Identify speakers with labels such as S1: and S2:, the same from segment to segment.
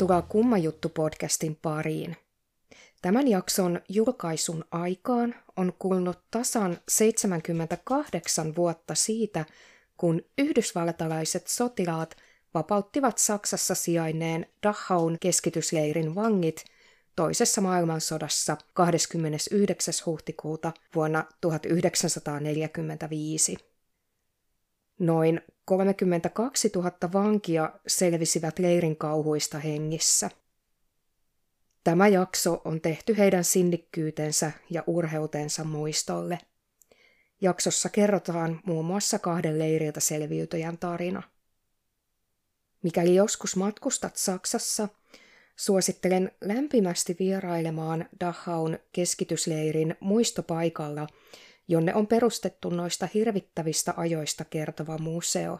S1: Tervetuloa Kummajuttu-podcastin pariin. Tämän jakson julkaisun aikaan on kulunut tasan 78 vuotta siitä, kun yhdysvaltalaiset sotilaat vapauttivat Saksassa sijainneen Dachaun keskitysleirin vangit toisessa maailmansodassa 29. huhtikuuta vuonna 1945. Noin 32 000 vankia selvisivät leirin kauhuista hengissä. Tämä jakso on tehty heidän sinnikkyytensä ja urheutensa muistolle. Jaksossa kerrotaan muun muassa kahden leiriltä selviytyjän tarina. Mikäli joskus matkustat Saksassa, suosittelen lämpimästi vierailemaan Dachaun keskitysleirin muistopaikalla – jonne on perustettu noista hirvittävistä ajoista kertova museo.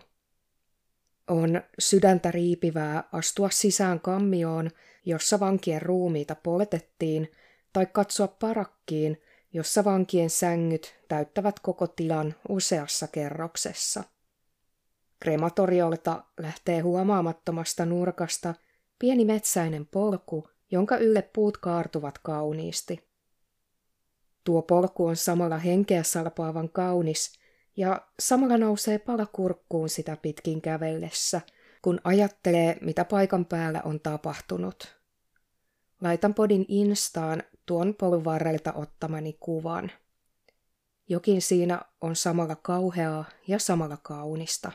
S1: On sydäntä riipivää astua sisään kammioon, jossa vankien ruumiita poltettiin, tai katsoa parakkiin, jossa vankien sängyt täyttävät koko tilan useassa kerroksessa. Krematoriolta lähtee huomaamattomasta nurkasta pieni metsäinen polku, jonka ylle puut kaartuvat kauniisti. Tuo polku on samalla henkeä salpaavan kaunis, ja samalla nousee pala kurkkuun sitä pitkin kävellessä, kun ajattelee, mitä paikan päällä on tapahtunut. Laitan podin instaan tuon polun varrelta ottamani kuvan. Jokin siinä on samalla kauheaa ja samalla kaunista.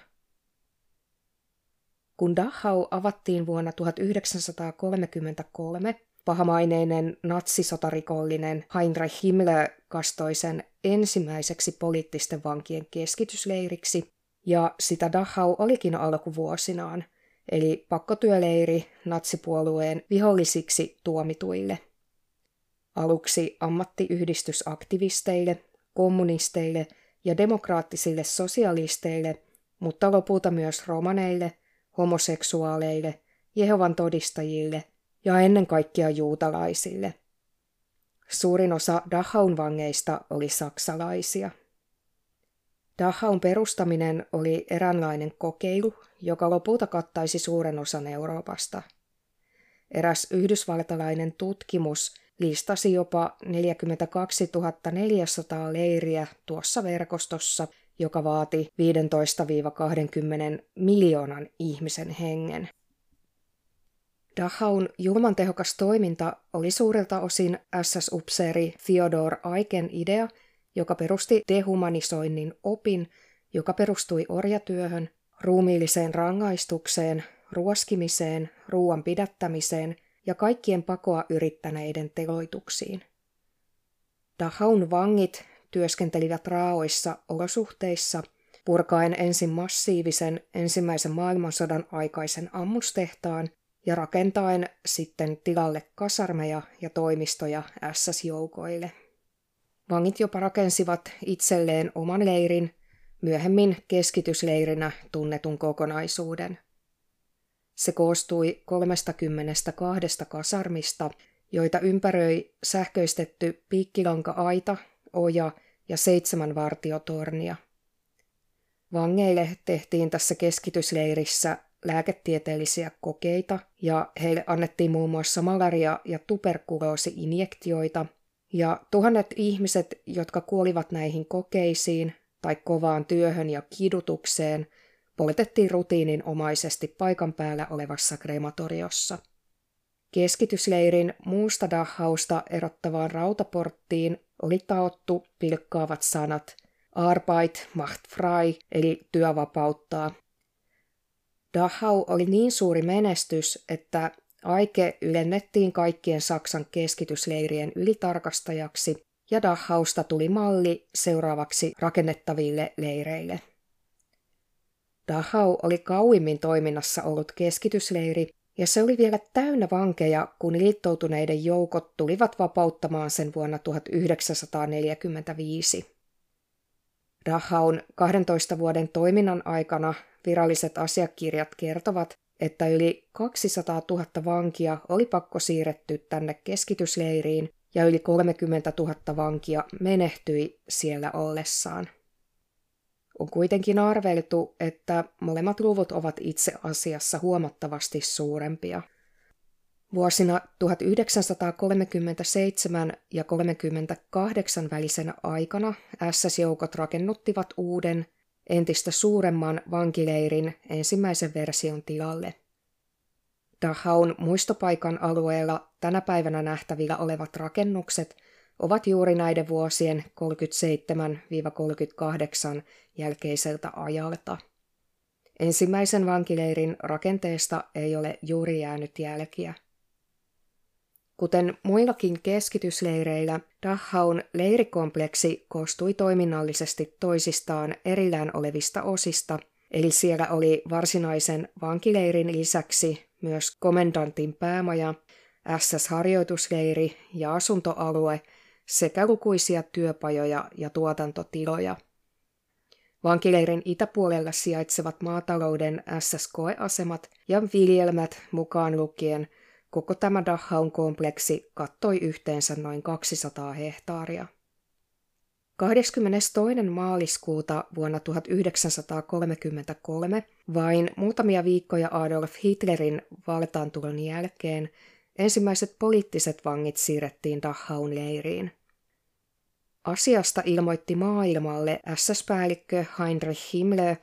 S1: Kun Dachau avattiin vuonna 1933, pahamaineinen natsisotarikollinen Heinrich Himmler kastoi sen ensimmäiseksi poliittisten vankien keskitysleiriksi, ja sitä Dachau olikin alkuvuosinaan, eli pakkotyöleiri natsipuolueen vihollisiksi tuomituille. Aluksi ammattiyhdistysaktivisteille, kommunisteille ja demokraattisille sosialisteille, mutta lopulta myös romaneille, homoseksuaaleille, Jehovan todistajille – ja ennen kaikkea juutalaisille. Suurin osa Dachaun vangeista oli saksalaisia. Dachaun perustaminen oli eräänlainen kokeilu, joka lopulta kattaisi suuren osan Euroopasta. Eräs yhdysvaltalainen tutkimus listasi jopa 42 400 leiriä tuossa verkostossa, joka vaati 15-20 miljoonan ihmisen hengen. Dachaun julman tehokas toiminta oli suurelta osin SS-upseeri Theodor Aiken idea, joka perusti dehumanisoinnin opin, joka perustui orjatyöhön, ruumiilliseen rangaistukseen, ruoskimiseen, ruoan pidättämiseen ja kaikkien pakoa yrittäneiden teloituksiin. Dachaun vangit työskentelivät raaoissa olosuhteissa, purkaen ensin massiivisen ensimmäisen maailmansodan aikaisen ammustehtaan ja rakentaen sitten tilalle kasarmeja ja toimistoja SS-joukoille. Vangit jopa rakensivat itselleen oman leirin, myöhemmin keskitysleirinä tunnetun kokonaisuuden. Se koostui 32 kasarmista, joita ympäröi sähköistetty piikkilanka-aita, oja ja seitsemän vartiotornia. Vangeille tehtiin tässä keskitysleirissä lääketieteellisiä kokeita ja heille annettiin muun muassa malaria- ja tuberkuloosi-injektioita. Ja tuhannet ihmiset, jotka kuolivat näihin kokeisiin tai kovaan työhön ja kidutukseen, poltettiin rutiininomaisesti paikan päällä olevassa krematoriossa. Keskitysleirin muusta Dachausta erottavaan rautaporttiin oli taottu pilkkaavat sanat Arbeit macht frei, eli työ vapauttaa, Dachau oli niin suuri menestys, että Aike ylennettiin kaikkien Saksan keskitysleirien ylitarkastajaksi ja Dachausta tuli malli seuraavaksi rakennettaville leireille. Dachau oli kauimmin toiminnassa ollut keskitysleiri ja se oli vielä täynnä vankeja, kun liittoutuneiden joukot tulivat vapauttamaan sen vuonna 1945. Dachaun 12 vuoden toiminnan aikana Viralliset asiakirjat kertovat, että yli 200 000 vankia oli pakko siirretty tänne keskitysleiriin ja yli 30 000 vankia menehtyi siellä ollessaan. On kuitenkin arveltu, että molemmat luvut ovat itse asiassa huomattavasti suurempia. Vuosina 1937 ja 38 välisenä aikana SS-joukot rakennuttivat uuden, entistä suuremman vankileirin ensimmäisen version tilalle. Dahaun muistopaikan alueella tänä päivänä nähtävillä olevat rakennukset ovat juuri näiden vuosien 37-38 jälkeiseltä ajalta. Ensimmäisen vankileirin rakenteesta ei ole juuri jäänyt jälkiä. Kuten muillakin keskitysleireillä, Dachaun leirikompleksi koostui toiminnallisesti toisistaan erillään olevista osista, eli siellä oli varsinaisen vankileirin lisäksi myös komendantin päämaja, SS-harjoitusleiri ja asuntoalue sekä lukuisia työpajoja ja tuotantotiloja. Vankileirin itäpuolella sijaitsevat maatalouden SS-koeasemat ja viljelmät mukaan lukien – Koko tämä Dachaun kompleksi kattoi yhteensä noin 200 hehtaaria. 22. maaliskuuta vuonna 1933, vain muutamia viikkoja Adolf Hitlerin valtaantulon jälkeen, ensimmäiset poliittiset vangit siirrettiin Dachaun leiriin. Asiasta ilmoitti maailmalle SS-päällikkö Heinrich Himmler,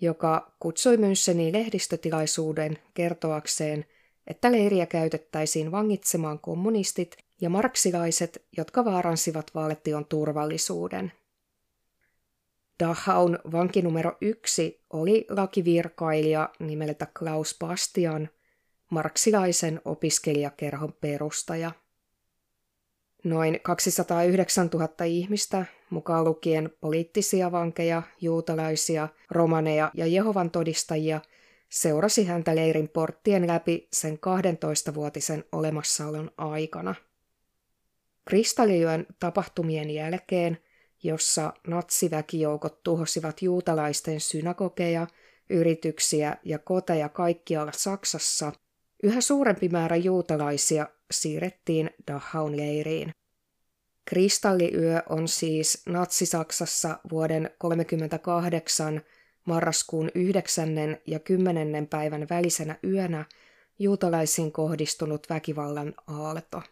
S1: joka kutsui Münchenin lehdistötilaisuuden kertoakseen – että leiriä käytettäisiin vangitsemaan kommunistit ja marksilaiset, jotka vaaransivat valtion turvallisuuden. Dachaun vanki numero yksi oli lakivirkailija nimeltä Klaus Bastian, marksilaisen opiskelijakerhon perustaja. Noin 209 000 ihmistä, mukaan lukien poliittisia vankeja, juutalaisia, romaneja ja Jehovan todistajia – seurasi häntä leirin porttien läpi sen 12-vuotisen olemassaolon aikana. Kristalliyön tapahtumien jälkeen, jossa natsiväkijoukot tuhosivat juutalaisten synagogeja, yrityksiä ja koteja kaikkialla Saksassa, yhä suurempi määrä juutalaisia siirrettiin Dachaun leiriin. Kristalliyö on siis Natsi-Saksassa vuoden 1938 marraskuun 9. ja 10. päivän välisenä yönä juutalaisiin kohdistunut väkivallan aalto.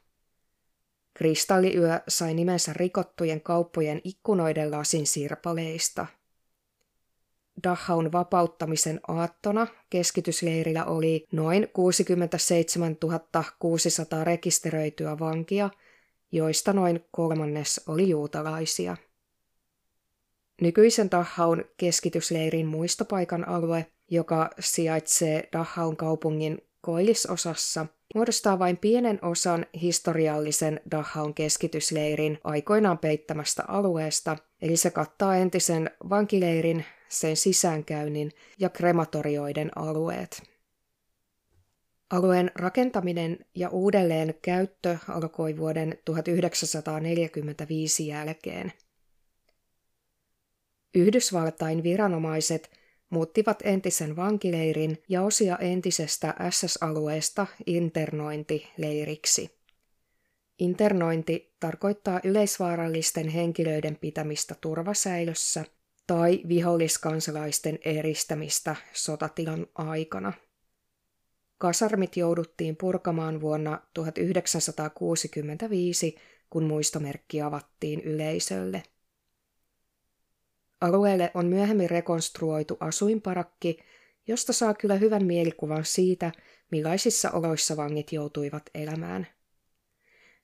S1: Kristalliyö sai nimensä rikottujen kauppojen ikkunoiden lasin sirpaleista. Dachaun vapauttamisen aattona keskitysleirillä oli noin 67 600 rekisteröityä vankia, joista noin kolmannes oli juutalaisia. Nykyisen Dachaun keskitysleirin muistopaikan alue, joka sijaitsee Dachaun kaupungin koillisosassa, muodostaa vain pienen osan historiallisen Dachaun keskitysleirin aikoinaan peittämästä alueesta, eli se kattaa entisen vankileirin, sen sisäänkäynnin ja krematorioiden alueet. Alueen rakentaminen ja uudelleen käyttö alkoi vuoden 1945 jälkeen – Yhdysvaltain viranomaiset muuttivat entisen vankileirin ja osia entisestä SS-alueesta internointileiriksi. Internointi tarkoittaa yleisvaarallisten henkilöiden pitämistä turvasäilössä tai viholliskansalaisten eristämistä sotatilan aikana. Kasarmit jouduttiin purkamaan vuonna 1965, kun muistomerkki avattiin yleisölle. Alueelle on myöhemmin rekonstruoitu asuinparakki, josta saa kyllä hyvän mielikuvan siitä, millaisissa oloissa vangit joutuivat elämään.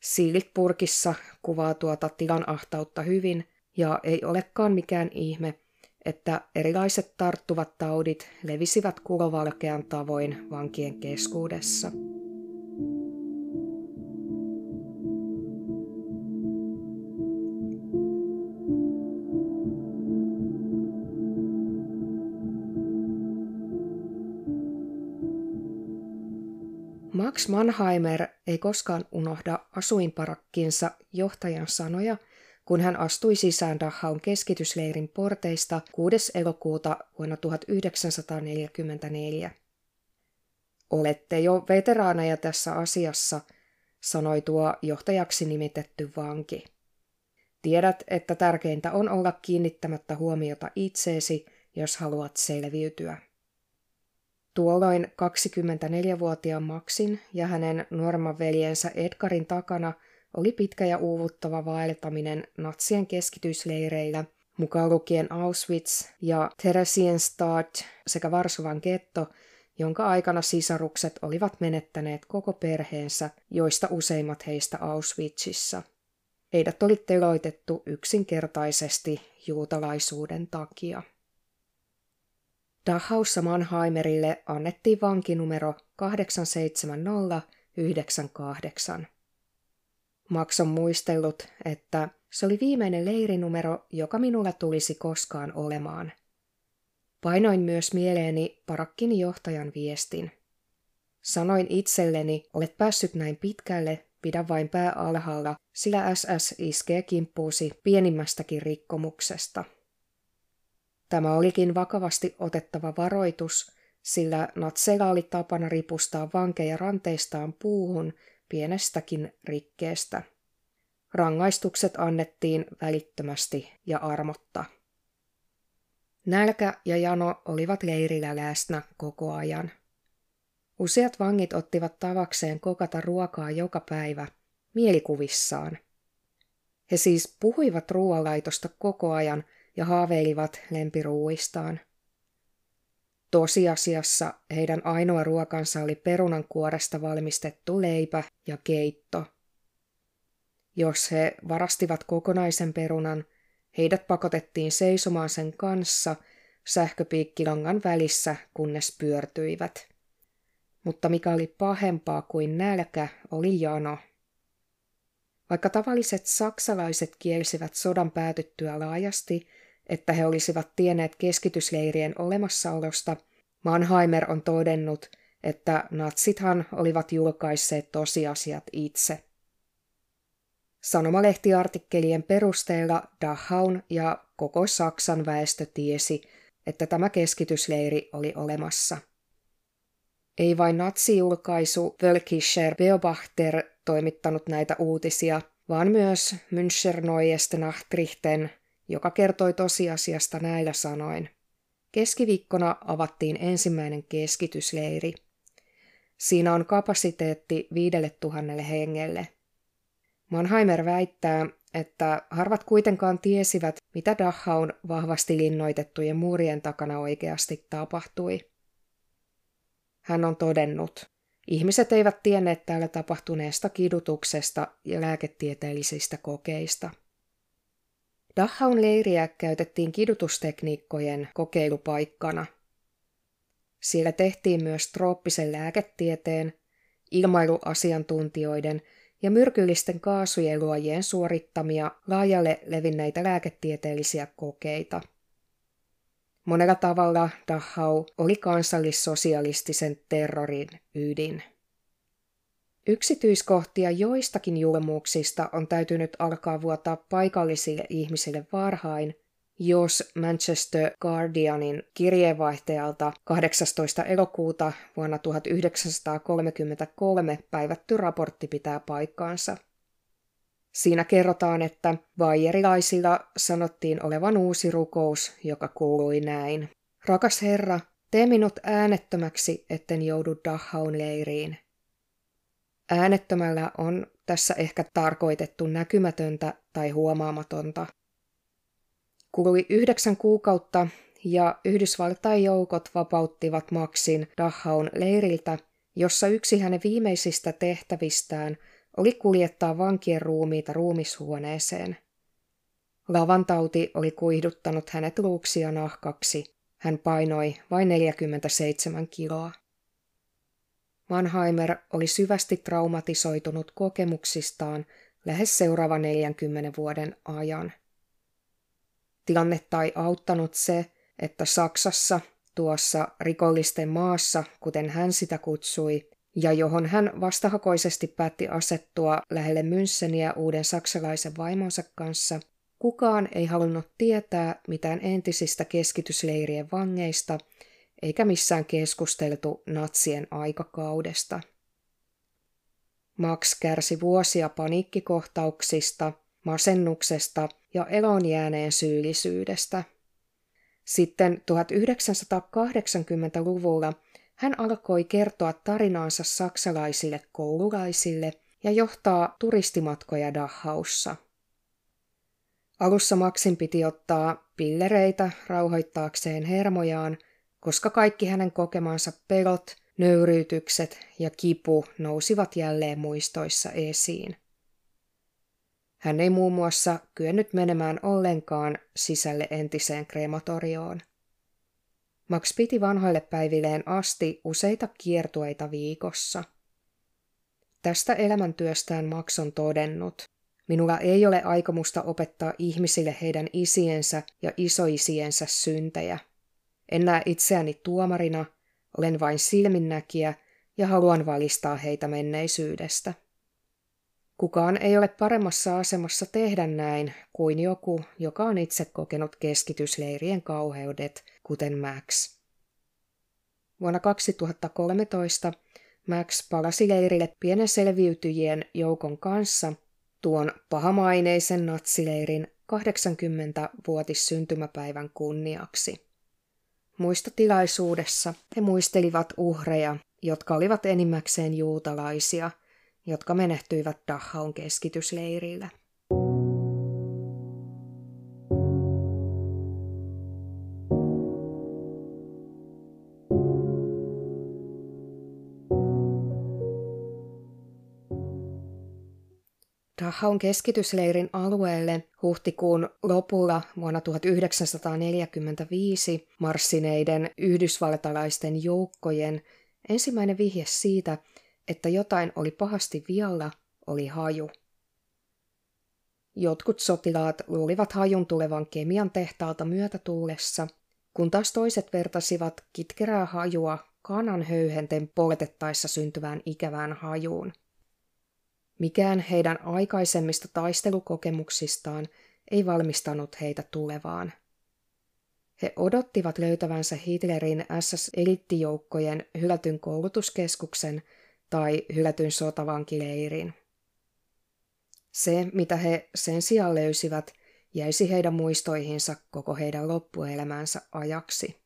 S1: Siilit purkissa kuvaa tuota tilan ahtautta hyvin, ja ei olekaan mikään ihme, että erilaiset tarttuvat taudit levisivät kulovalkean tavoin vankien keskuudessa. Max Mannheimer ei koskaan unohda asuinparakkinsa johtajan sanoja, kun hän astui sisään Dachaun keskitysleirin porteista 6. elokuuta vuonna 1944. Olette jo veteraaneja tässä asiassa, sanoi tuo johtajaksi nimitetty vanki. Tiedät, että tärkeintä on olla kiinnittämättä huomiota itseesi, jos haluat selviytyä. Tuolloin 24-vuotiaan Maxin ja hänen nuoremman veljensä Edgarin takana oli pitkä ja uuvuttava vaeltaminen natsien keskitysleireillä, mukaan lukien Auschwitz ja Theresienstadt sekä Varsovan getto, jonka aikana sisarukset olivat menettäneet koko perheensä, joista useimmat heistä Auschwitzissa. Heidät oli teloitettu yksinkertaisesti juutalaisuuden takia. Dachaussa Mannheimerille annettiin vankinumero 87098. Max on muistellut, että se oli viimeinen leirinumero, joka minulla tulisi koskaan olemaan. Painoin myös mieleeni parakkini johtajan viestin. Sanoin itselleni, olet päässyt näin pitkälle, pidä vain pää alhaalla, sillä SS iskee kimppuusi pienimmästäkin rikkomuksesta. Tämä olikin vakavasti otettava varoitus, sillä natseilla oli tapana ripustaa vankeja ranteistaan puuhun pienestäkin rikkeestä. Rangaistukset annettiin välittömästi ja armotta. Nälkä ja jano olivat leirillä läsnä koko ajan. Useat vangit ottivat tavakseen kokata ruokaa joka päivä, mielikuvissaan. He siis puhuivat ruoanlaitosta koko ajan ja haaveilivat lempiruuistaan. Tosiasiassa heidän ainoa ruokansa oli perunankuoresta valmistettu leipä ja keitto. Jos he varastivat kokonaisen perunan, heidät pakotettiin seisomaan sen kanssa sähköpiikkilangan välissä, kunnes pyörtyivät. Mutta mikä oli pahempaa kuin nälkä, oli jano. Vaikka tavalliset saksalaiset kielsivät sodan päätyttyä laajasti, että he olisivat tienneet keskitysleirien olemassaolosta, Mannheimer on todennut, että natsithan olivat julkaisseet tosiasiat itse. Sanomalehtiartikkelien perusteella Dachaun ja koko Saksan väestö tiesi, että tämä keskitysleiri oli olemassa. Ei vain natsijulkaisu Völkischer Beobachter toimittanut näitä uutisia, vaan myös Müncher Neueste Nachtrichten joka kertoi tosiasiasta näillä sanoin. Keskiviikkona avattiin ensimmäinen keskitysleiri. Siinä on kapasiteetti viidelle tuhannelle hengelle. Mannheimer väittää, että harvat kuitenkaan tiesivät, mitä Dachaun vahvasti linnoitettujen muurien takana oikeasti tapahtui. Hän on todennut, ihmiset eivät tienneet täällä tapahtuneesta kidutuksesta ja lääketieteellisistä kokeista – Dachaun leiriä käytettiin kidutustekniikkojen kokeilupaikkana. Siellä tehtiin myös trooppisen lääketieteen, ilmailuasiantuntijoiden ja myrkyllisten kaasujen luojien suorittamia laajalle levinneitä lääketieteellisiä kokeita. Monella tavalla Dachau oli kansallissosialistisen terrorin ydin. Yksityiskohtia joistakin julmuuksista on täytynyt alkaa vuotaa paikallisille ihmisille varhain, jos Manchester Guardianin kirjeenvaihtajalta 18. elokuuta vuonna 1933 päivätty raportti pitää paikkaansa. Siinä kerrotaan, että vaijerilaisilla sanottiin olevan uusi rukous, joka kuului näin. Rakas Herra, tee minut äänettömäksi, etten joudu Dachaun leiriin. Äänettömällä on tässä ehkä tarkoitettu näkymätöntä tai huomaamatonta. Kului yhdeksän kuukautta ja Yhdysvaltain joukot vapauttivat Maxin Dachaun leiriltä, jossa yksi hänen viimeisistä tehtävistään oli kuljettaa vankien ruumiita ruumishuoneeseen. Lavantauti oli kuihduttanut hänet luuksia nahkaksi. Hän painoi vain 47 kiloa. Mannheimer oli syvästi traumatisoitunut kokemuksistaan lähes seuraava 40 vuoden ajan. Tilannetta ei auttanut se, että Saksassa, tuossa rikollisten maassa, kuten hän sitä kutsui, ja johon hän vastahakoisesti päätti asettua lähelle Müncheniä uuden saksalaisen vaimonsa kanssa, kukaan ei halunnut tietää mitään entisistä keskitysleirien vangeista – eikä missään keskusteltu natsien aikakaudesta. Max kärsi vuosia paniikkikohtauksista, masennuksesta ja elonjääneen syyllisyydestä. Sitten 1980-luvulla hän alkoi kertoa tarinaansa saksalaisille koululaisille ja johtaa turistimatkoja Dachaussa. Alussa Maxin piti ottaa pillereitä rauhoittaakseen hermojaan, koska kaikki hänen kokemansa pelot, nöyryytykset ja kipu nousivat jälleen muistoissa esiin. Hän ei muun muassa kyennyt menemään ollenkaan sisälle entiseen krematorioon. Max piti vanhoille päivilleen asti useita kiertueita viikossa. Tästä elämäntyöstään Max on todennut. Minulla ei ole aikomusta opettaa ihmisille heidän isiensä ja isoisiensä syntejä. En näe itseäni tuomarina, olen vain silminnäkijä ja haluan valistaa heitä menneisyydestä. Kukaan ei ole paremmassa asemassa tehdä näin kuin joku, joka on itse kokenut keskitysleirien kauheudet, kuten Max. Vuonna 2013 Max palasi leirille pienen selviytyjien joukon kanssa tuon pahamaineisen natsileirin 80-vuotissyntymäpäivän kunniaksi. Muistotilaisuudessa he muistelivat uhreja, jotka olivat enimmäkseen juutalaisia – jotka menehtyivät Dachaun keskitysleirillä. Dachaun keskitysleirin alueelle huhtikuun lopulla vuonna 1945 marssineiden yhdysvaltalaisten joukkojen ensimmäinen vihje siitä, että jotain oli pahasti vialla, oli haju. Jotkut sotilaat luulivat hajun tulevan kemian tehtaalta myötätuulessa, kun taas toiset vertasivat kitkerää hajua kanan höyhenten poltettaessa syntyvään ikävään hajuun. Mikään heidän aikaisemmista taistelukokemuksistaan ei valmistanut heitä tulevaan. He odottivat löytävänsä Hitlerin SS-elittijoukkojen hylätyn koulutuskeskuksen tai hylätyn sotavankileirin. Se, mitä he sen sijaan löysivät, jäisi heidän muistoihinsa koko heidän loppuelämänsä ajaksi.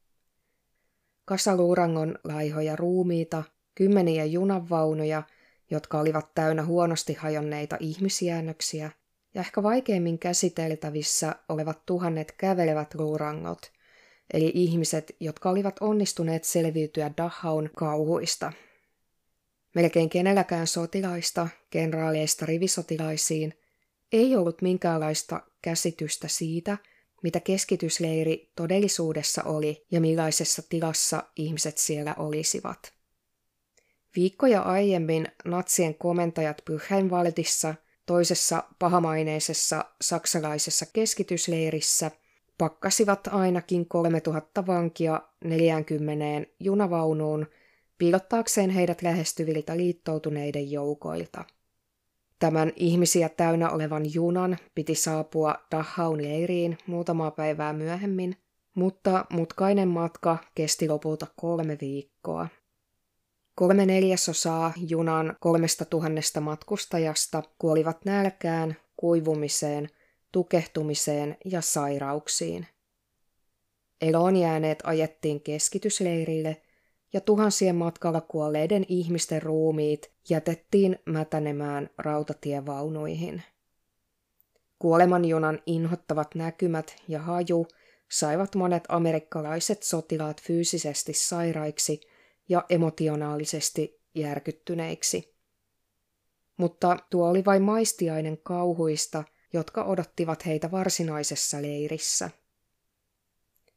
S1: Kasaluurangon laihoja ruumiita, kymmeniä junanvaunuja, jotka olivat täynnä huonosti hajonneita ihmisjäännöksiä, ja ehkä vaikeimmin käsiteltävissä olevat tuhannet kävelevät luurangot, eli ihmiset, jotka olivat onnistuneet selviytyä Dahaun kauhuista – Melkein kenelläkään sotilaista, kenraaleista rivisotilaisiin, ei ollut minkäänlaista käsitystä siitä, mitä keskitysleiri todellisuudessa oli ja millaisessa tilassa ihmiset siellä olisivat. Viikkoja aiemmin natsien komentajat Pyhänvaldissa, toisessa pahamaineisessa saksalaisessa keskitysleirissä, pakkasivat ainakin 3000 vankia 40 junavaunuun piilottaakseen heidät lähestyviltä liittoutuneiden joukoilta. Tämän ihmisiä täynnä olevan junan piti saapua Dachaun leiriin muutamaa päivää myöhemmin, mutta mutkainen matka kesti lopulta kolme viikkoa. Kolme neljäsosaa junan kolmesta tuhannesta matkustajasta kuolivat nälkään, kuivumiseen, tukehtumiseen ja sairauksiin. Eloon jääneet ajettiin keskitysleirille – ja tuhansien matkalla kuolleiden ihmisten ruumiit jätettiin mätänemään rautatievaunuihin. Kuolemanjunan inhottavat näkymät ja haju saivat monet amerikkalaiset sotilaat fyysisesti sairaiksi ja emotionaalisesti järkyttyneiksi. Mutta tuo oli vain maistiainen kauhuista, jotka odottivat heitä varsinaisessa leirissä –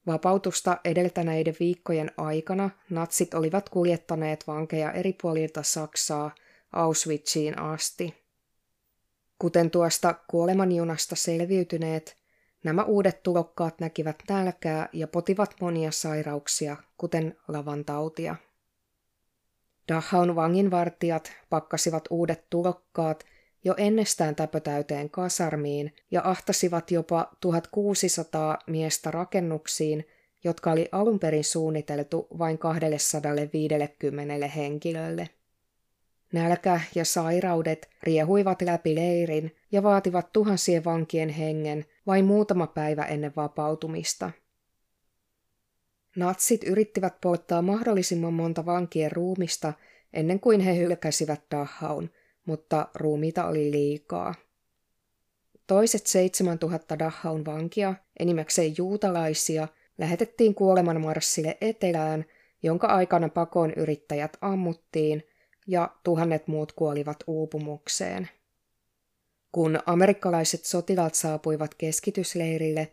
S1: Vapautusta edeltäneiden viikkojen aikana natsit olivat kuljettaneet vankeja eri puolilta Saksaa Auschwitziin asti. Kuten tuosta kuolemanjunasta selviytyneet, nämä uudet tulokkaat näkivät nälkää ja potivat monia sairauksia, kuten lavantautia. Dachaun vanginvartijat pakkasivat uudet tulokkaat jo ennestään täpötäyteen kasarmiin ja ahtasivat jopa 1600 miestä rakennuksiin, jotka oli alun perin suunniteltu vain 250 henkilölle. Nälkä ja sairaudet riehuivat läpi leirin ja vaativat tuhansien vankien hengen vain muutama päivä ennen vapautumista. Natsit yrittivät polttaa mahdollisimman monta vankien ruumista ennen kuin he hylkäsivät Dahaun, mutta ruumiita oli liikaa. Toiset 7000 Dahaun vankia, enimmäkseen juutalaisia, lähetettiin kuolemanmarssille etelään, jonka aikana pakon yrittäjät ammuttiin ja tuhannet muut kuolivat uupumukseen. Kun amerikkalaiset sotilaat saapuivat keskitysleirille,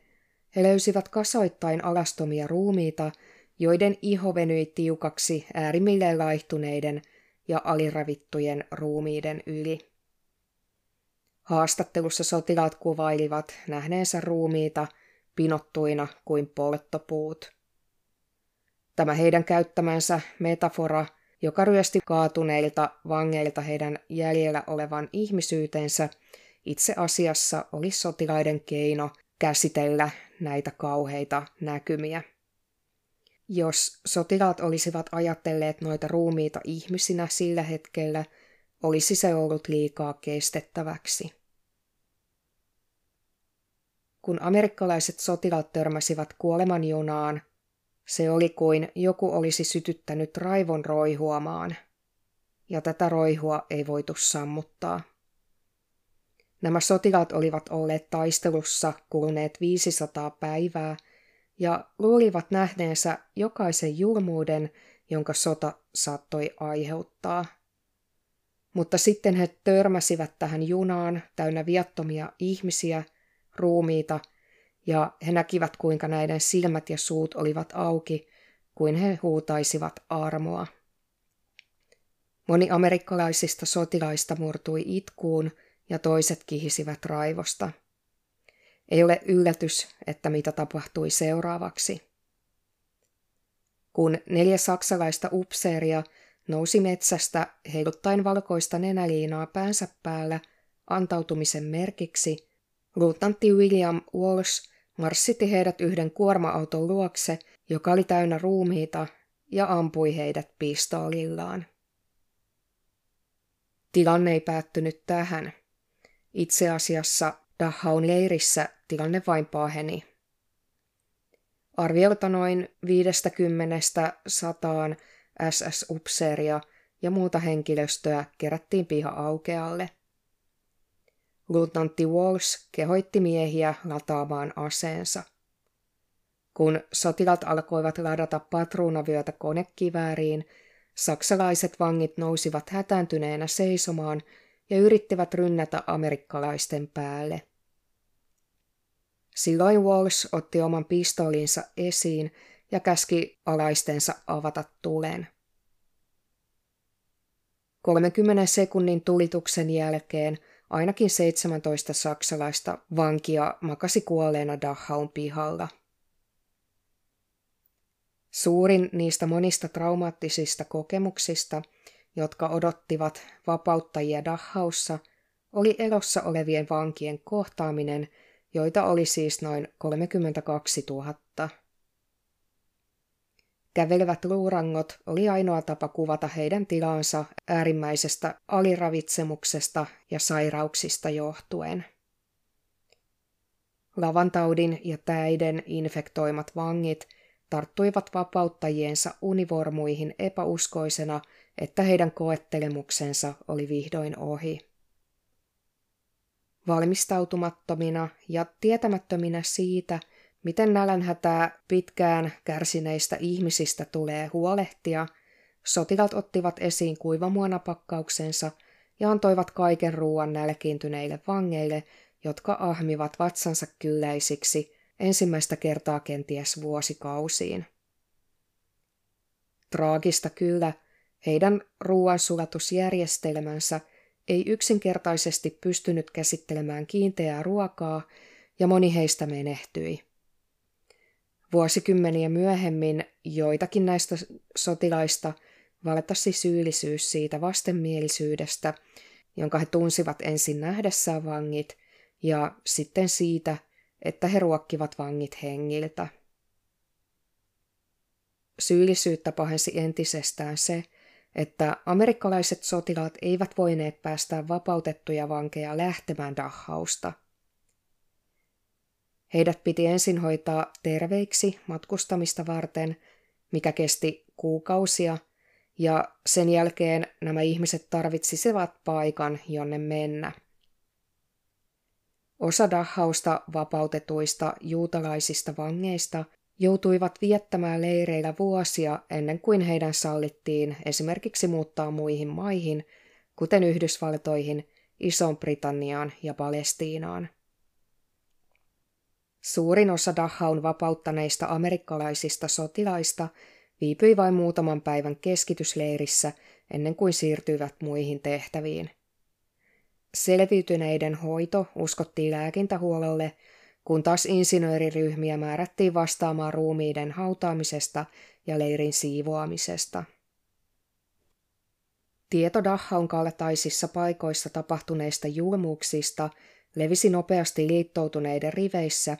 S1: he löysivät kasoittain alastomia ruumiita, joiden iho venyi tiukaksi äärimmilleen laihtuneiden ja aliravittujen ruumiiden yli. Haastattelussa sotilaat kuvailivat nähneensä ruumiita pinottuina kuin polttopuut. Tämä heidän käyttämänsä metafora, joka ryösti kaatuneilta vangeilta heidän jäljellä olevan ihmisyytensä, itse asiassa oli sotilaiden keino käsitellä näitä kauheita näkymiä. Jos sotilaat olisivat ajatelleet noita ruumiita ihmisinä sillä hetkellä, olisi se ollut liikaa kestettäväksi. Kun amerikkalaiset sotilaat törmäsivät kuolemanjunaan, se oli kuin joku olisi sytyttänyt raivon roihuamaan, ja tätä roihua ei voitu sammuttaa. Nämä sotilaat olivat olleet taistelussa kuluneet 500 päivää ja luulivat nähneensä jokaisen julmuuden, jonka sota saattoi aiheuttaa. Mutta sitten he törmäsivät tähän junaan täynnä viattomia ihmisiä, ruumiita, ja he näkivät kuinka näiden silmät ja suut olivat auki, kuin he huutaisivat armoa. Moni amerikkalaisista sotilaista murtui itkuun, ja toiset kihisivät raivosta. Ei ole yllätys, että mitä tapahtui seuraavaksi. Kun neljä saksalaista upseeria nousi metsästä heiluttaen valkoista nenäliinaa päänsä päällä antautumisen merkiksi, luutnantti William Walsh marssitti heidät yhden kuorma-auton luokse, joka oli täynnä ruumiita, ja ampui heidät pistoolillaan. Tilanne ei päättynyt tähän. Itse asiassa Dahaun leirissä tilanne vain paheni. Arviolta noin 50-100 SS-upseeria ja muuta henkilöstöä kerättiin piha-aukealle. Luutnantti Walsh kehoitti miehiä lataamaan aseensa. Kun sotilat alkoivat ladata patruunavyötä konekivääriin, saksalaiset vangit nousivat hätääntyneenä seisomaan ja yrittivät rynnätä amerikkalaisten päälle. Silloin Walsh otti oman pistoolinsa esiin ja käski alaistensa avata tulen. 30 sekunnin tulituksen jälkeen ainakin 17 saksalaista vankia makasi kuolleena Dachaun pihalla. Suurin niistä monista traumaattisista kokemuksista – jotka odottivat vapauttajia Dachaussa, oli elossa olevien vankien kohtaaminen, joita oli siis noin 32 000. Kävelevät luurangot oli ainoa tapa kuvata heidän tilansa äärimmäisestä aliravitsemuksesta ja sairauksista johtuen. Lavantaudin ja täiden infektoimat vangit tarttuivat vapauttajiensa univormuihin epäuskoisena että heidän koettelemuksensa oli vihdoin ohi. Valmistautumattomina ja tietämättöminä siitä, miten nälänhätää pitkään kärsineistä ihmisistä tulee huolehtia, sotilat ottivat esiin kuivamuonapakkauksensa ja antoivat kaiken ruoan nälkiintyneille vangeille, jotka ahmivat vatsansa kylläisiksi ensimmäistä kertaa kenties vuosikausiin. Traagista kyllä, heidän ruoansulatusjärjestelmänsä ei yksinkertaisesti pystynyt käsittelemään kiinteää ruokaa ja moni heistä menehtyi. Vuosikymmeniä myöhemmin joitakin näistä sotilaista valtasi syyllisyys siitä vastenmielisyydestä, jonka he tunsivat ensin nähdessään vangit, ja sitten siitä, että he ruokkivat vangit hengiltä. Syyllisyyttä pahensi entisestään se, että amerikkalaiset sotilaat eivät voineet päästää vapautettuja vankeja lähtemään Dachausta. Heidät piti ensin hoitaa terveiksi matkustamista varten mikä kesti kuukausia, ja sen jälkeen nämä ihmiset tarvitsisivat paikan, jonne mennä. Osa Dachausta vapautetuista juutalaisista vangeista joutuivat viettämään leireillä vuosia ennen kuin heidän sallittiin esimerkiksi muuttaa muihin maihin, kuten Yhdysvaltoihin, Iso-Britanniaan ja Palestiinaan. Suurin osa Dachaun vapauttaneista amerikkalaisista sotilaista viipyi vain muutaman päivän keskitysleirissä ennen kuin siirtyivät muihin tehtäviin. Selviytyneiden hoito uskottiin lääkintähuollolle, kun taas insinööriryhmiä määrättiin vastaamaan ruumiiden hautaamisesta ja leirin siivoamisesta. Tieto Dachaun kaltaisissa paikoissa tapahtuneista julmuuksista levisi nopeasti liittoutuneiden riveissä,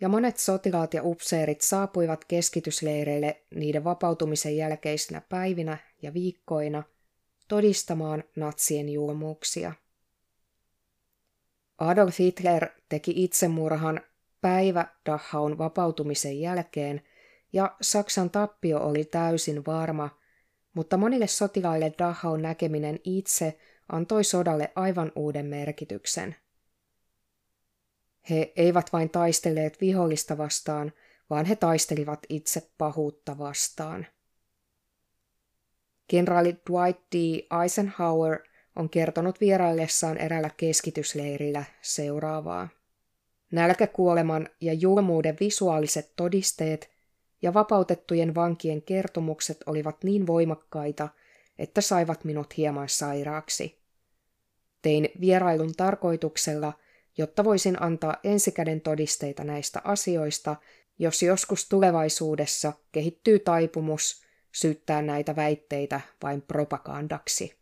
S1: ja monet sotilaat ja upseerit saapuivat keskitysleireille niiden vapautumisen jälkeisinä päivinä ja viikkoina todistamaan natsien julmuuksia. Adolf Hitler teki itsemurhan päivä Dachaun vapautumisen jälkeen, ja Saksan tappio oli täysin varma, mutta monille sotilaille Dachaun näkeminen itse antoi sodalle aivan uuden merkityksen – he eivät vain taistelleet vihollista vastaan, vaan he taistelivat itse pahuutta vastaan. Kenraali Dwight D. Eisenhower on kertonut vieraillessaan erällä keskitysleirillä seuraavaa. Nälkäkuoleman ja julmuuden visuaaliset todisteet ja vapautettujen vankien kertomukset olivat niin voimakkaita, että saivat minut hieman sairaaksi. Tein vierailun tarkoituksella – jotta voisin antaa ensikäden todisteita näistä asioista, jos joskus tulevaisuudessa kehittyy taipumus syyttää näitä väitteitä vain propagandaksi.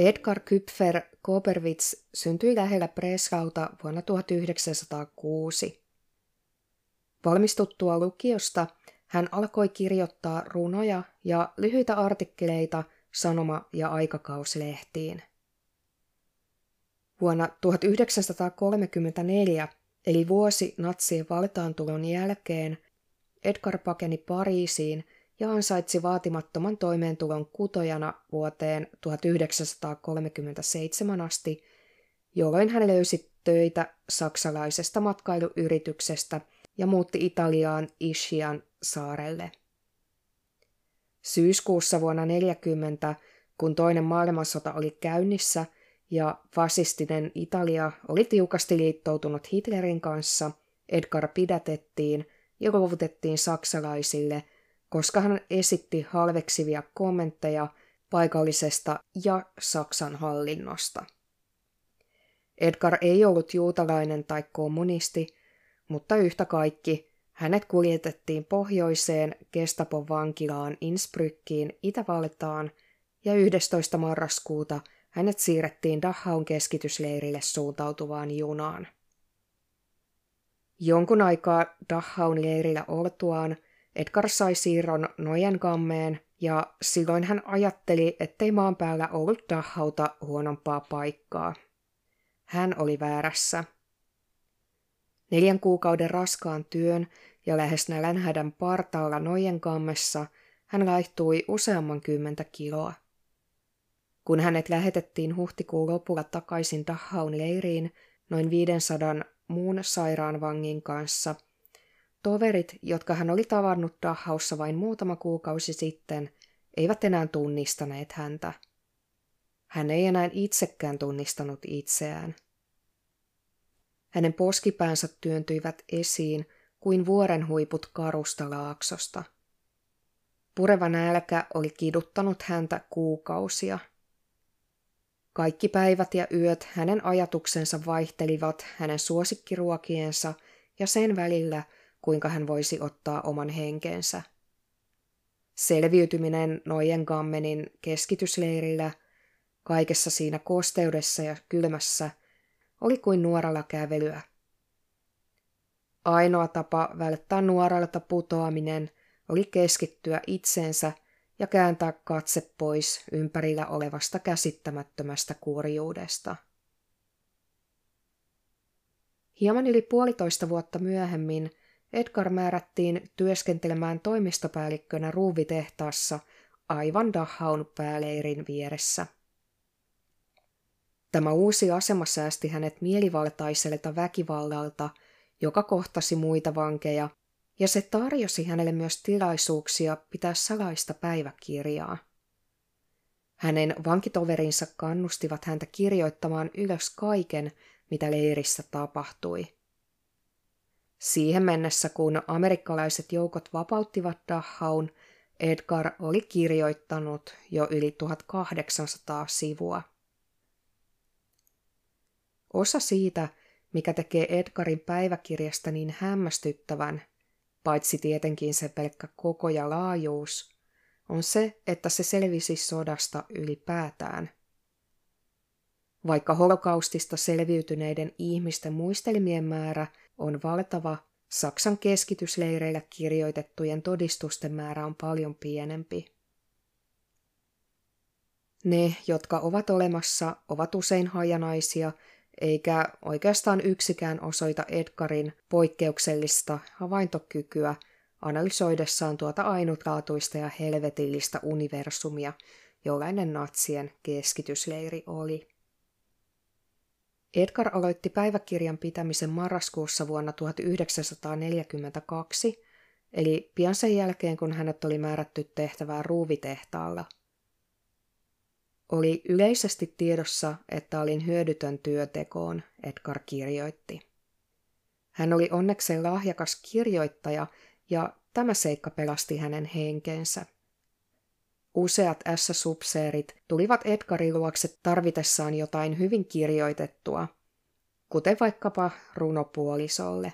S1: Edgar Küpfer Koperwitz syntyi lähellä Bresauta vuonna 1906. Valmistuttua lukiosta hän alkoi kirjoittaa runoja ja lyhyitä artikkeleita sanoma- ja aikakauslehtiin. Vuonna 1934, eli vuosi natsien valtaantulon jälkeen, Edgar pakeni Pariisiin – ja ansaitsi vaatimattoman toimeentulon kutojana vuoteen 1937 asti, jolloin hän löysi töitä saksalaisesta matkailuyrityksestä ja muutti Italiaan Ishian saarelle. Syyskuussa vuonna 40, kun toinen maailmansota oli käynnissä ja fasistinen Italia oli tiukasti liittoutunut Hitlerin kanssa, Edgar pidätettiin ja luovutettiin saksalaisille – koska hän esitti halveksivia kommentteja paikallisesta ja Saksan hallinnosta. Edgar ei ollut juutalainen tai kommunisti, mutta yhtä kaikki hänet kuljetettiin pohjoiseen Gestapon vankilaan Innsbruckiin Itävaltaan ja 11. marraskuuta hänet siirrettiin Dachaun keskitysleirille suuntautuvaan junaan. Jonkun aikaa Dachaun leirillä oltuaan – Edgar sai siirron Nojenkammeen ja silloin hän ajatteli, ettei maan päällä ollut Dachauta huonompaa paikkaa. Hän oli väärässä. Neljän kuukauden raskaan työn ja lähes nälänhädän partaalla Nojenkammessa hän laihtui useamman kymmentä kiloa. Kun hänet lähetettiin huhtikuun lopulla takaisin Dachaun leiriin noin 500 muun sairaan vangin kanssa – Toverit, jotka hän oli tavannut Dachaussa vain muutama kuukausi sitten, eivät enää tunnistaneet häntä. Hän ei enää itsekään tunnistanut itseään. Hänen poskipäänsä työntyivät esiin kuin vuoren huiput karusta laaksosta. Pureva nälkä oli kiduttanut häntä kuukausia. Kaikki päivät ja yöt hänen ajatuksensa vaihtelivat hänen suosikkiruokiensa ja sen välillä – kuinka hän voisi ottaa oman henkensä. Selviytyminen Nojengammenin keskitysleirillä, kaikessa siinä kosteudessa ja kylmässä, oli kuin nuoralla kävelyä. Ainoa tapa välttää nuoralta putoaminen oli keskittyä itseensä ja kääntää katse pois ympärillä olevasta käsittämättömästä kurjuudesta. Hieman yli puolitoista vuotta myöhemmin Edgar määrättiin työskentelemään toimistopäällikkönä ruuvitehtaassa aivan Dahaun pääleirin vieressä. Tämä uusi asema säästi hänet mielivaltaiselta väkivallalta, joka kohtasi muita vankeja, ja se tarjosi hänelle myös tilaisuuksia pitää salaista päiväkirjaa. Hänen vankitoverinsa kannustivat häntä kirjoittamaan ylös kaiken, mitä leirissä tapahtui. Siihen mennessä, kun amerikkalaiset joukot vapauttivat Dahaun, Edgar oli kirjoittanut jo yli 1800 sivua. Osa siitä, mikä tekee Edgarin päiväkirjasta niin hämmästyttävän, paitsi tietenkin se pelkkä koko ja laajuus, on se, että se selvisi sodasta ylipäätään. Vaikka holokaustista selviytyneiden ihmisten muistelmien määrä on valtava, Saksan keskitysleireillä kirjoitettujen todistusten määrä on paljon pienempi. Ne, jotka ovat olemassa, ovat usein hajanaisia, eikä oikeastaan yksikään osoita Edgarin poikkeuksellista havaintokykyä analysoidessaan tuota ainutlaatuista ja helvetillistä universumia, jollainen natsien keskitysleiri oli. Edgar aloitti päiväkirjan pitämisen marraskuussa vuonna 1942, eli pian sen jälkeen, kun hänet oli määrätty tehtävään ruuvitehtaalla. Oli yleisesti tiedossa, että olin hyödytön työtekoon, Edgar kirjoitti. Hän oli onnekseen lahjakas kirjoittaja ja tämä seikka pelasti hänen henkensä. Useat S-subseerit tulivat Edgarin luokse tarvitessaan jotain hyvin kirjoitettua, kuten vaikkapa runopuolisolle.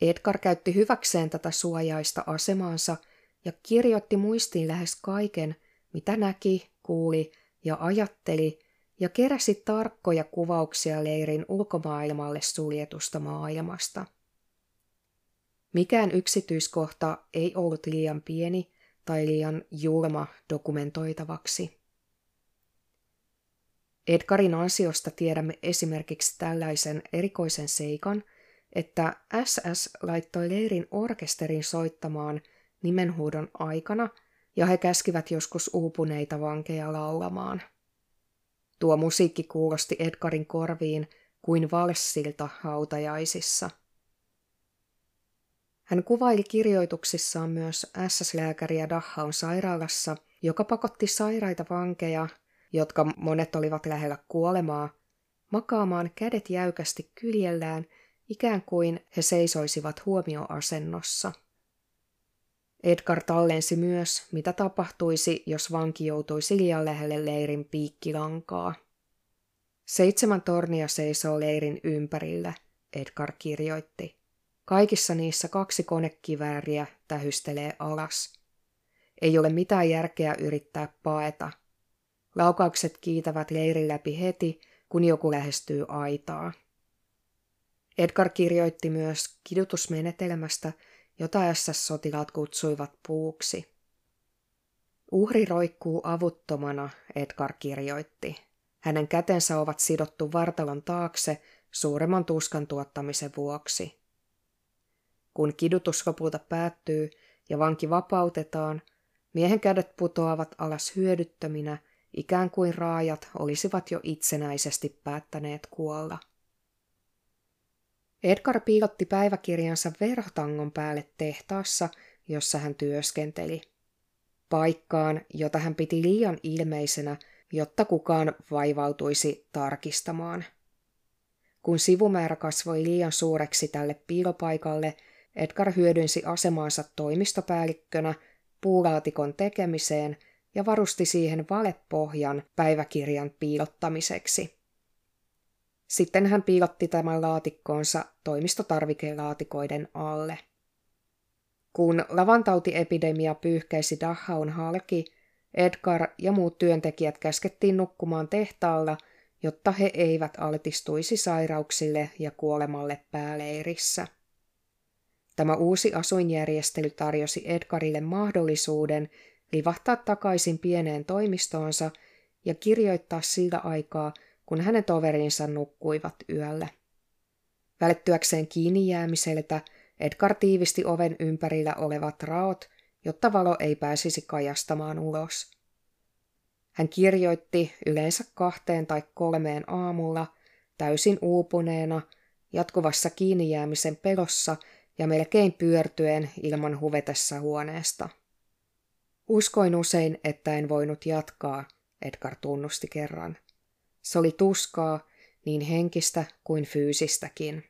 S1: Edgar käytti hyväkseen tätä suojaista asemaansa ja kirjoitti muistiin lähes kaiken, mitä näki, kuuli ja ajatteli, ja keräsi tarkkoja kuvauksia leirin ulkomaailmalle suljetusta maailmasta. Mikään yksityiskohta ei ollut liian pieni tai liian julma dokumentoitavaksi. Edgarin ansiosta tiedämme esimerkiksi tällaisen erikoisen seikan, että SS laittoi leirin orkesterin soittamaan nimenhuudon aikana ja he käskivät joskus uupuneita vankeja laulamaan. Tuo musiikki kuulosti Edgarin korviin kuin valssilta hautajaisissa – hän kuvaili kirjoituksissaan myös SS-lääkäriä Dahaun sairaalassa, joka pakotti sairaita vankeja, jotka monet olivat lähellä kuolemaa, makaamaan kädet jäykästi kyljellään, ikään kuin he seisoisivat huomioasennossa. Edgar tallensi myös, mitä tapahtuisi, jos vanki joutuisi liian lähelle leirin piikkilankaa. Seitsemän tornia seisoo leirin ympärillä, Edgar kirjoitti. Kaikissa niissä kaksi konekivääriä tähystelee alas. Ei ole mitään järkeä yrittää paeta. Laukaukset kiitävät leirin läpi heti, kun joku lähestyy aitaa. Edgar kirjoitti myös kidutusmenetelmästä, jota SS-sotilaat kutsuivat puuksi. Uhri roikkuu avuttomana, Edgar kirjoitti. Hänen kätensä ovat sidottu vartalon taakse suuremman tuskan tuottamisen vuoksi. Kun kidutus lopulta päättyy ja vanki vapautetaan, miehen kädet putoavat alas hyödyttöminä, ikään kuin raajat olisivat jo itsenäisesti päättäneet kuolla. Edgar piilotti päiväkirjansa verhotangon päälle tehtaassa, jossa hän työskenteli. Paikkaan, jota hän piti liian ilmeisenä, jotta kukaan vaivautuisi tarkistamaan. Kun sivumäärä kasvoi liian suureksi tälle piilopaikalle, Edgar hyödynsi asemaansa toimistopäällikkönä puulaatikon tekemiseen ja varusti siihen valepohjan päiväkirjan piilottamiseksi. Sitten hän piilotti tämän laatikkoonsa toimistotarvikelaatikoiden alle. Kun lavantautiepidemia pyyhkäisi Dahaun halki, Edgar ja muut työntekijät käskettiin nukkumaan tehtaalla, jotta he eivät altistuisi sairauksille ja kuolemalle pääleirissä. Tämä uusi asuinjärjestely tarjosi Edgarille mahdollisuuden livahtaa takaisin pieneen toimistoonsa ja kirjoittaa sillä aikaa, kun hänen toverinsa nukkuivat yöllä. Välttyäkseen kiinni jäämiseltä Edgar tiivisti oven ympärillä olevat raot, jotta valo ei pääsisi kajastamaan ulos. Hän kirjoitti yleensä kahteen tai kolmeen aamulla, täysin uupuneena, jatkuvassa kiinni jäämisen pelossa ja melkein pyörtyen ilman huvetessa huoneesta. Uskoin usein, että en voinut jatkaa, Edgar tunnusti kerran. Se oli tuskaa, niin henkistä kuin fyysistäkin.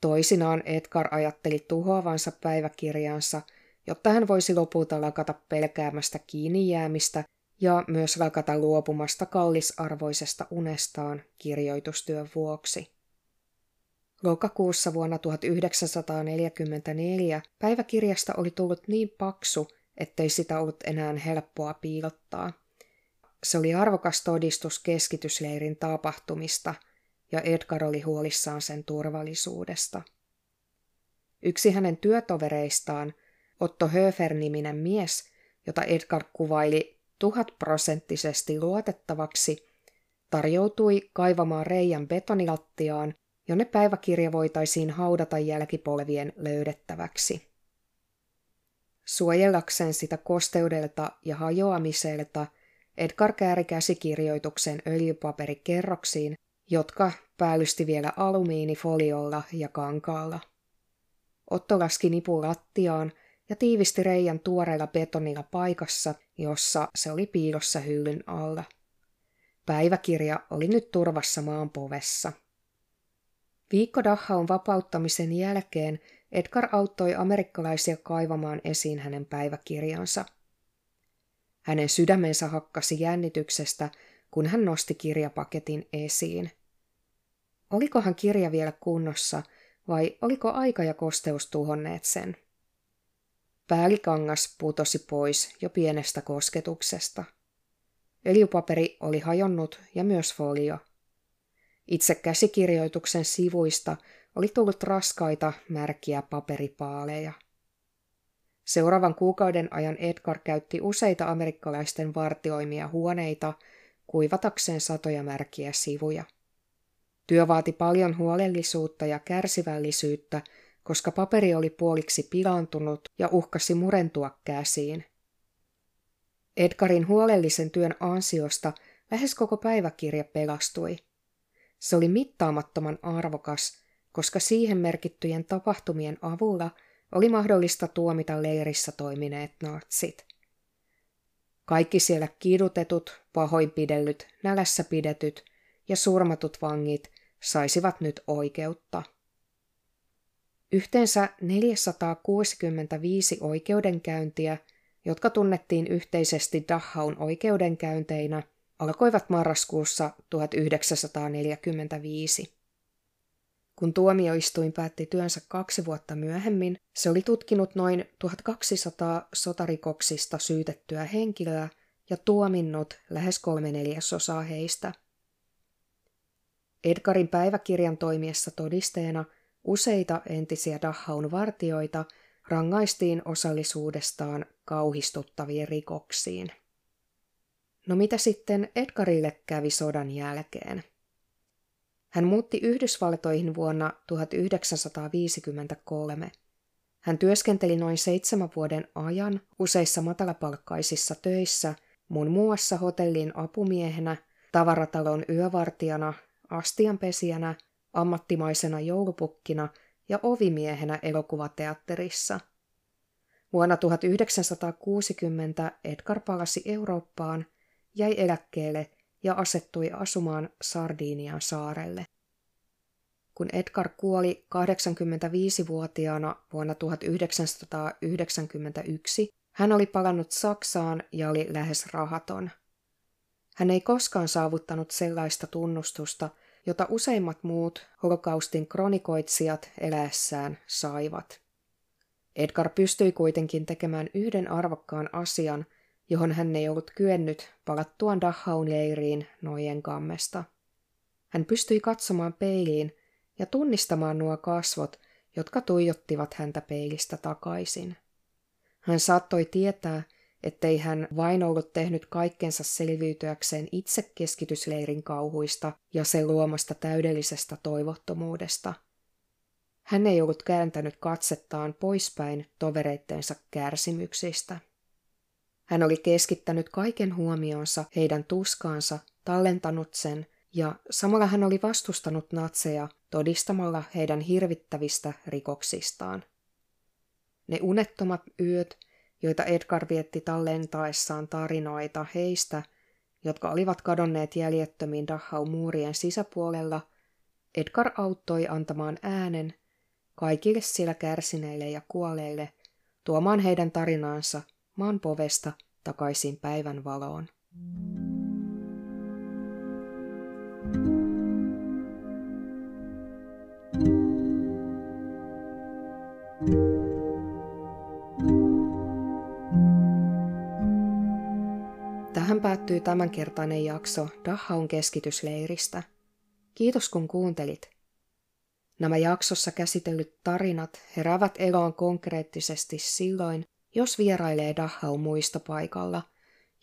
S1: Toisinaan Edgar ajatteli tuhoavansa päiväkirjansa, jotta hän voisi lopulta lakata pelkäämästä kiinni jäämistä ja myös lakata luopumasta kallisarvoisesta unestaan kirjoitustyön vuoksi. Lokakuussa vuonna 1944 päiväkirjasta oli tullut niin paksu, ettei sitä ollut enää helppoa piilottaa. Se oli arvokas todistus keskitysleirin tapahtumista, ja Edgar oli huolissaan sen turvallisuudesta. Yksi hänen työtovereistaan, Otto Höfer-niminen mies, jota Edgar kuvaili tuhatprosenttisesti luotettavaksi, tarjoutui kaivamaan reijän betonilattiaan, jonne päiväkirja voitaisiin haudata jälkipolvien löydettäväksi. Suojellakseen sitä kosteudelta ja hajoamiselta Edgar kääri käsikirjoituksen öljypaperikerroksiin, jotka päällysti vielä alumiinifoliolla ja kankaalla. Otto laski nipun lattiaan ja tiivisti reijän tuoreella betonilla paikassa, jossa se oli piilossa hyllyn alla. Päiväkirja oli nyt turvassa maan povessa. Viikko Dahaun vapauttamisen jälkeen Edgar auttoi amerikkalaisia kaivamaan esiin hänen päiväkirjansa. Hänen sydämensä hakkasi jännityksestä, kun hän nosti kirjapaketin esiin. Olikohan kirja vielä kunnossa vai oliko aika ja kosteus tuhonneet sen? Päällikangas putosi pois jo pienestä kosketuksesta. Öljypaperi oli hajonnut ja myös folio. Itse käsikirjoituksen sivuista oli tullut raskaita, märkiä paperipaaleja. Seuraavan kuukauden ajan Edgar käytti useita amerikkalaisten vartioimia huoneita kuivatakseen satoja märkiä sivuja. Työ vaati paljon huolellisuutta ja kärsivällisyyttä, koska paperi oli puoliksi pilaantunut ja uhkasi murentua käsiin. Edgarin huolellisen työn ansiosta lähes koko päiväkirja pelastui. Se oli mittaamattoman arvokas, koska siihen merkittyjen tapahtumien avulla oli mahdollista tuomita leirissä toimineet natsit. Kaikki siellä kidutetut, pahoinpidellyt, nälässä pidetyt ja surmatut vangit saisivat nyt oikeutta. Yhteensä 465 oikeudenkäyntiä, jotka tunnettiin yhteisesti Dahaun oikeudenkäynteinä, alkoivat marraskuussa 1945. Kun tuomioistuin päätti työnsä kaksi vuotta myöhemmin, se oli tutkinut noin 1200 sotarikoksista syytettyä henkilöä ja tuominnut lähes kolme neljäsosaa heistä. Edgarin päiväkirjan toimiessa todisteena useita entisiä Dahaun vartioita rangaistiin osallisuudestaan kauhistuttaviin rikoksiin. No mitä sitten Edgarille kävi sodan jälkeen? Hän muutti Yhdysvaltoihin vuonna 1953. Hän työskenteli noin seitsemän vuoden ajan useissa matalapalkkaisissa töissä, muun muassa hotellin apumiehenä, tavaratalon yövartijana, astianpesijänä, ammattimaisena joulupukkina ja ovimiehenä elokuvateatterissa. Vuonna 1960 Edgar palasi Eurooppaan, jäi eläkkeelle ja asettui asumaan Sardinian saarelle. Kun Edgar kuoli 85-vuotiaana vuonna 1991, hän oli palannut Saksaan ja oli lähes rahaton. Hän ei koskaan saavuttanut sellaista tunnustusta, jota useimmat muut holokaustin kronikoitsijat eläessään saivat. Edgar pystyi kuitenkin tekemään yhden arvokkaan asian – johon hän ei ollut kyennyt palattuaan Dahaun leiriin nojen kammesta. Hän pystyi katsomaan peiliin ja tunnistamaan nuo kasvot, jotka tuijottivat häntä peilistä takaisin. Hän saattoi tietää, ettei hän vain ollut tehnyt kaikkensa selviytyäkseen itse keskitysleirin kauhuista ja sen luomasta täydellisestä toivottomuudesta. Hän ei ollut kääntänyt katsettaan poispäin tovereitteensa kärsimyksistä. Hän oli keskittänyt kaiken huomionsa heidän tuskaansa, tallentanut sen ja samalla hän oli vastustanut natseja todistamalla heidän hirvittävistä rikoksistaan. Ne unettomat yöt, joita Edgar vietti tallentaessaan tarinoita heistä, jotka olivat kadonneet jäljettömiin Dachau-muurien sisäpuolella, Edgar auttoi antamaan äänen kaikille siellä kärsineille ja kuolleille, tuomaan heidän tarinaansa maan povesta takaisin päivän valoon. Tähän päättyy tämänkertainen jakso Dahaun keskitysleiristä. Kiitos kun kuuntelit. Nämä jaksossa käsitellyt tarinat heräävät eloon konkreettisesti silloin, jos vierailee Dahaun muistopaikalla,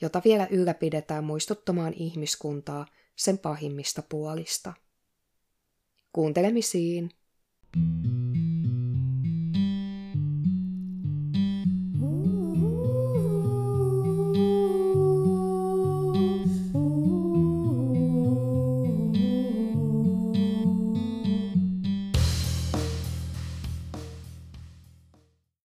S1: jota vielä ylläpidetään muistuttamaan ihmiskuntaa sen pahimmista puolista. Kuuntelemisiin! you